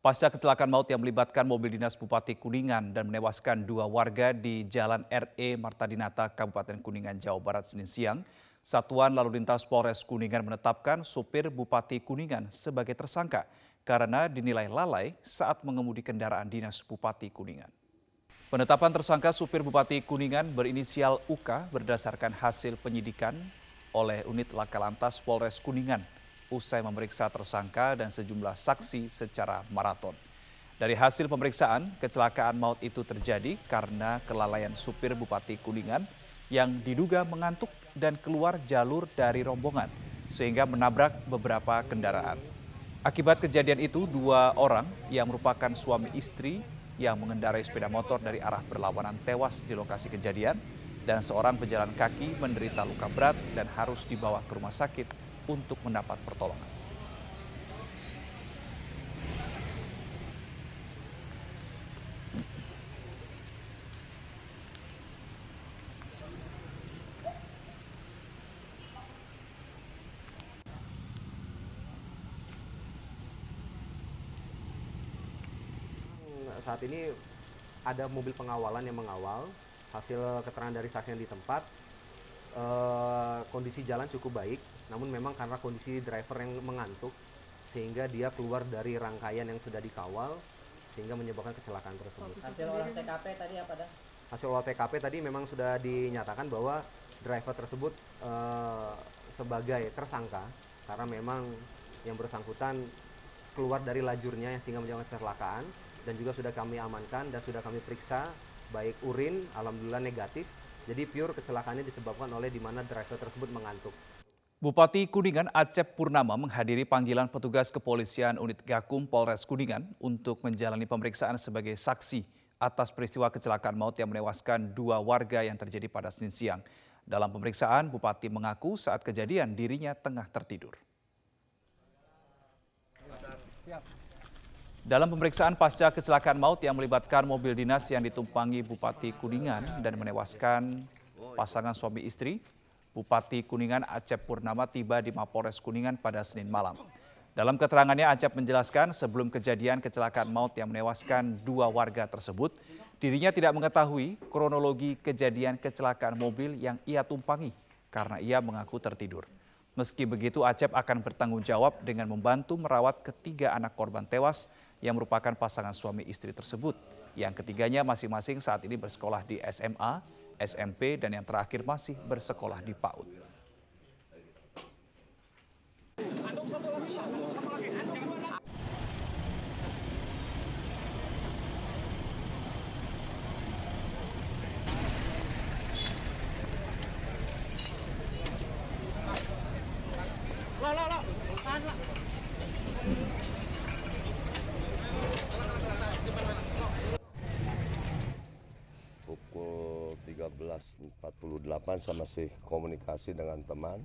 Pasca kecelakaan maut yang melibatkan mobil dinas Bupati Kuningan dan menewaskan dua warga di Jalan RE Marta Dinata, Kabupaten Kuningan, Jawa Barat, Senin siang, Satuan Lalu Lintas Polres Kuningan menetapkan supir Bupati Kuningan sebagai tersangka karena dinilai lalai saat mengemudi kendaraan dinas Bupati Kuningan. Penetapan tersangka supir Bupati Kuningan berinisial UK berdasarkan hasil penyidikan oleh unit Laka Lantas Polres Kuningan usai memeriksa tersangka dan sejumlah saksi secara maraton. Dari hasil pemeriksaan, kecelakaan maut itu terjadi karena kelalaian supir Bupati Kuningan yang diduga mengantuk dan keluar jalur dari rombongan sehingga menabrak beberapa kendaraan. Akibat kejadian itu, dua orang yang merupakan suami istri yang mengendarai sepeda motor dari arah berlawanan tewas di lokasi kejadian dan seorang pejalan kaki menderita luka berat dan harus dibawa ke rumah sakit untuk mendapat pertolongan. Saat ini ada mobil pengawalan yang mengawal hasil keterangan dari saksi yang di tempat eh, kondisi jalan cukup baik namun memang karena kondisi driver yang mengantuk sehingga dia keluar dari rangkaian yang sudah dikawal sehingga menyebabkan kecelakaan tersebut. Hasil olah TKP tadi apa dah? Hasil olah TKP tadi memang sudah dinyatakan bahwa driver tersebut eh, sebagai tersangka karena memang yang bersangkutan keluar dari lajurnya sehingga menyebabkan kecelakaan dan juga sudah kami amankan dan sudah kami periksa baik urin alhamdulillah negatif jadi pure kecelakaannya disebabkan oleh di mana driver tersebut mengantuk. Bupati Kuningan Acep Purnama menghadiri panggilan petugas kepolisian unit Gakum Polres Kuningan untuk menjalani pemeriksaan sebagai saksi atas peristiwa kecelakaan maut yang menewaskan dua warga yang terjadi pada Senin siang. Dalam pemeriksaan, Bupati mengaku saat kejadian dirinya tengah tertidur. Dalam pemeriksaan pasca kecelakaan maut yang melibatkan mobil dinas yang ditumpangi Bupati Kuningan dan menewaskan pasangan suami istri, Bupati Kuningan Acep Purnama tiba di Mapores Kuningan pada Senin malam. Dalam keterangannya Acep menjelaskan sebelum kejadian kecelakaan maut yang menewaskan dua warga tersebut, dirinya tidak mengetahui kronologi kejadian kecelakaan mobil yang ia tumpangi karena ia mengaku tertidur. Meski begitu Acep akan bertanggung jawab dengan membantu merawat ketiga anak korban tewas yang merupakan pasangan suami istri tersebut. Yang ketiganya masing-masing saat ini bersekolah di SMA, SMP, dan yang terakhir masih bersekolah di PAUD. Pukul 13.48 saya masih komunikasi dengan teman.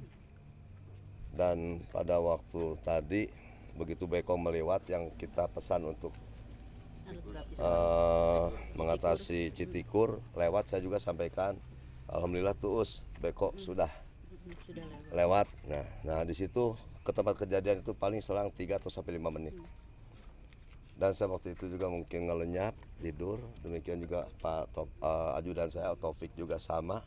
Dan pada waktu tadi begitu Beko melewat yang kita pesan untuk eh, mengatasi Citikur lewat saya juga sampaikan Alhamdulillah tuus Beko sudah lewat. Nah nah di situ ke tempat kejadian itu paling selang 3 atau sampai 5 menit dan saya waktu itu juga mungkin ngelenyap tidur demikian juga Pak Top, uh, ajudan saya Taufik juga sama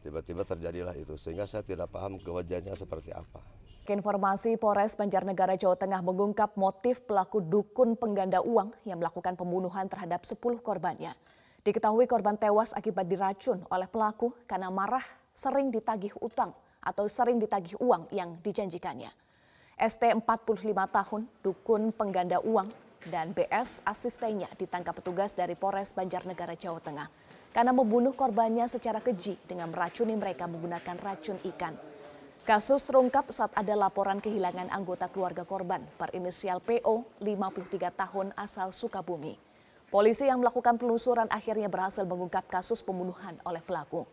tiba-tiba terjadilah itu sehingga saya tidak paham kewajannya seperti apa Informasi Polres Banjarnegara Jawa Tengah mengungkap motif pelaku dukun pengganda uang yang melakukan pembunuhan terhadap 10 korbannya. Diketahui korban tewas akibat diracun oleh pelaku karena marah sering ditagih utang atau sering ditagih uang yang dijanjikannya. ST 45 tahun, dukun pengganda uang, dan BS asistennya ditangkap petugas dari Polres Banjarnegara Jawa Tengah karena membunuh korbannya secara keji dengan meracuni mereka menggunakan racun ikan. Kasus terungkap saat ada laporan kehilangan anggota keluarga korban berinisial PO 53 tahun asal Sukabumi. Polisi yang melakukan penelusuran akhirnya berhasil mengungkap kasus pembunuhan oleh pelaku.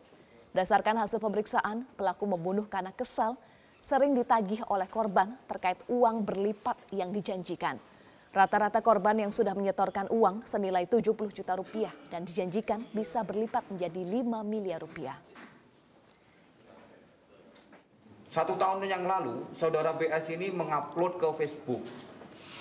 Berdasarkan hasil pemeriksaan, pelaku membunuh karena kesal sering ditagih oleh korban terkait uang berlipat yang dijanjikan. Rata-rata korban yang sudah menyetorkan uang senilai 70 juta rupiah dan dijanjikan bisa berlipat menjadi 5 miliar rupiah. Satu tahun yang lalu, saudara BS ini mengupload ke Facebook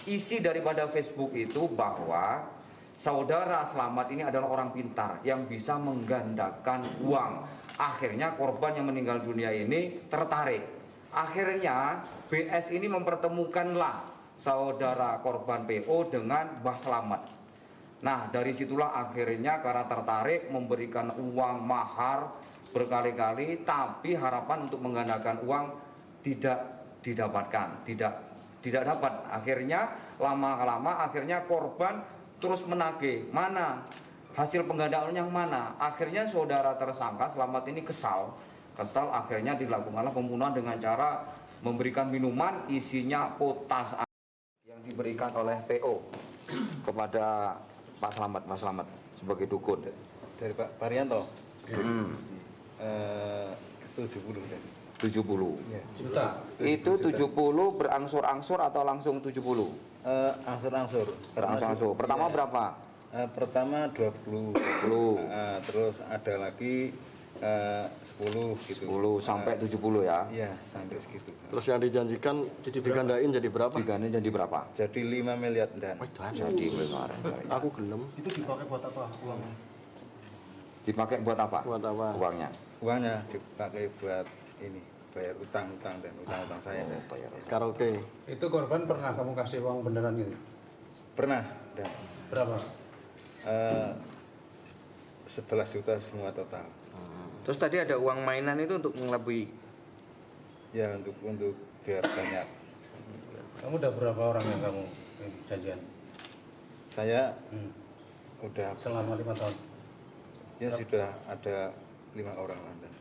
isi daripada Facebook itu bahwa saudara Selamat ini adalah orang pintar yang bisa menggandakan uang. Akhirnya korban yang meninggal dunia ini tertarik. Akhirnya BS ini mempertemukanlah saudara korban PO dengan Mbah Selamat. Nah dari situlah akhirnya karena tertarik memberikan uang mahar berkali-kali tapi harapan untuk menggandakan uang tidak didapatkan, tidak tidak dapat. Akhirnya lama-lama akhirnya korban terus menagih mana hasil penggandaan yang mana. Akhirnya saudara tersangka selamat ini kesal, kesal akhirnya dilakukanlah pembunuhan dengan cara memberikan minuman isinya potas yang diberikan oleh PO kepada Pak Selamat, Mas Selamat sebagai dukun. dari Pak Parianto Hmm, eh, 70 deh. 70. Ya. Itu 70 berangsur-angsur atau langsung 70? Eh, angsur-angsur. Berangsur-angsur. Pertama Iya. berapa? Eh, pertama 20. 10. Eh, terus ada lagi eh, 10 gitu. 10 sampai 70 ya. Iya, sampai segitu. Terus yang dijanjikan digandain jadi berapa? Tiganya jadi berapa? Jadi 5 miliar dan Jadi kemarin. Aku gelem. Dipakai buat apa? Buat apa? Uangnya. uangnya dipakai buat ini bayar utang-utang dan utang-utang saya. Oh, bayar. Karaoke. Itu korban pernah kamu kasih uang beneran gitu? Pernah dan Berapa? eh, 11 juta semua total. Terus tadi ada uang mainan itu untuk mengelabui. Ya untuk untuk biar banyak. Kamu udah berapa orang yang kamu ini, janjian? Saya Hmm. udah Selama lima tahun. ya sudah ada lima orang lah. Dan.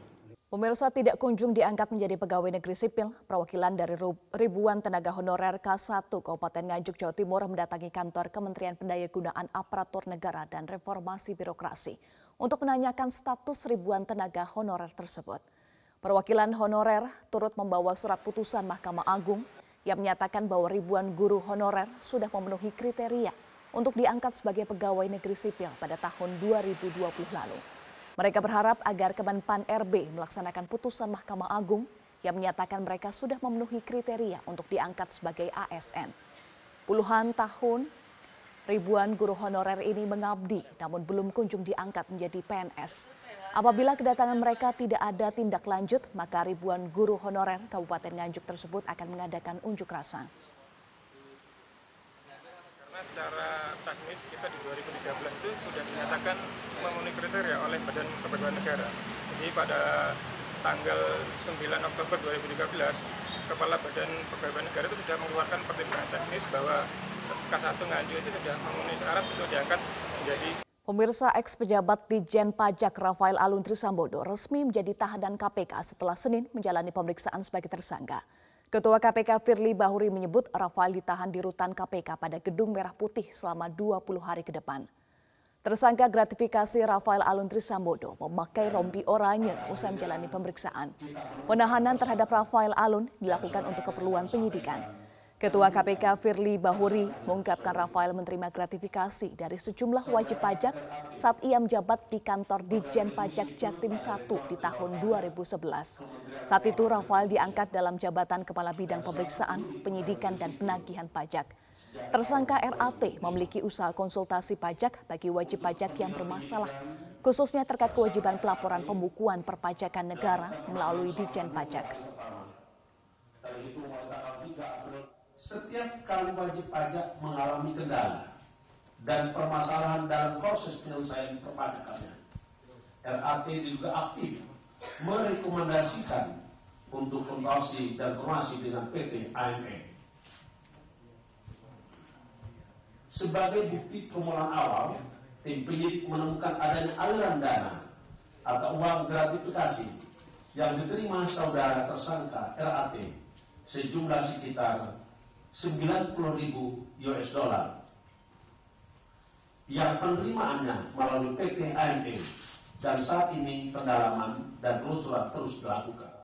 Pemirsa tidak kunjung diangkat menjadi pegawai negeri sipil, perwakilan dari ribuan tenaga honorer K1 Kabupaten Nganjuk, Jawa Timur mendatangi kantor Kementerian Pendayagunaan Aparatur Negara dan Reformasi Birokrasi untuk menanyakan status ribuan tenaga honorer tersebut. Perwakilan honorer turut membawa surat putusan Mahkamah Agung yang menyatakan bahwa ribuan guru honorer sudah memenuhi kriteria untuk diangkat sebagai pegawai negeri sipil pada tahun 2020 lalu. Mereka berharap agar Kemenpan RB melaksanakan putusan Mahkamah Agung yang menyatakan mereka sudah memenuhi kriteria untuk diangkat sebagai ASN. Puluhan tahun ribuan guru honorer ini mengabdi namun belum kunjung diangkat menjadi PNS. Apabila kedatangan mereka tidak ada tindak lanjut, maka ribuan guru honorer Kabupaten Nganjuk tersebut akan mengadakan unjuk rasa. Karena secara teknis kita di 2013 itu sudah dinyatakan memenuhi kriteria oleh Badan Kepegawaian Negara. Jadi pada tanggal 9 Oktober 2013, Kepala Badan Kepegawaian Negara itu sudah mengeluarkan pertimbangan teknis bahwa K1 Nganjuk itu sudah memenuhi syarat untuk diangkat menjadi Pemirsa ex pejabat Dijen Pajak Rafael Alun Trisambodo resmi menjadi tahanan KPK setelah Senin menjalani pemeriksaan sebagai tersangka. Ketua KPK Firly Bahuri menyebut Rafael ditahan di rutan KPK pada Gedung Merah Putih selama 20 hari ke depan. Tersangka gratifikasi Rafael Alun Trisambodo memakai rompi oranye usai menjalani pemeriksaan. Penahanan terhadap Rafael Alun dilakukan untuk keperluan penyidikan. Ketua KPK Firly Bahuri mengungkapkan Rafael menerima gratifikasi dari sejumlah wajib pajak saat ia menjabat di kantor Dijen Pajak Jatim 1 di tahun 2011. Saat itu Rafael diangkat dalam jabatan Kepala Bidang Pemeriksaan, Penyidikan dan Penagihan Pajak. Tersangka RAT memiliki usaha konsultasi pajak bagi wajib pajak yang bermasalah, khususnya terkait kewajiban pelaporan pembukuan perpajakan negara melalui Dijen Pajak. Setiap kali wajib pajak mengalami kendala dan permasalahan dalam proses penyelesaian perpajakannya. RAT diduga aktif merekomendasikan untuk konsultasi dan koordinasi dengan PT AME. Sebagai bukti permulaan awal, tim penyidik menemukan adanya aliran dana atau uang gratifikasi yang diterima saudara tersangka RAT sejumlah sekitar 90 ribu US dollar yang penerimaannya melalui PT AME dan saat ini pendalaman dan penelusuran terus dilakukan.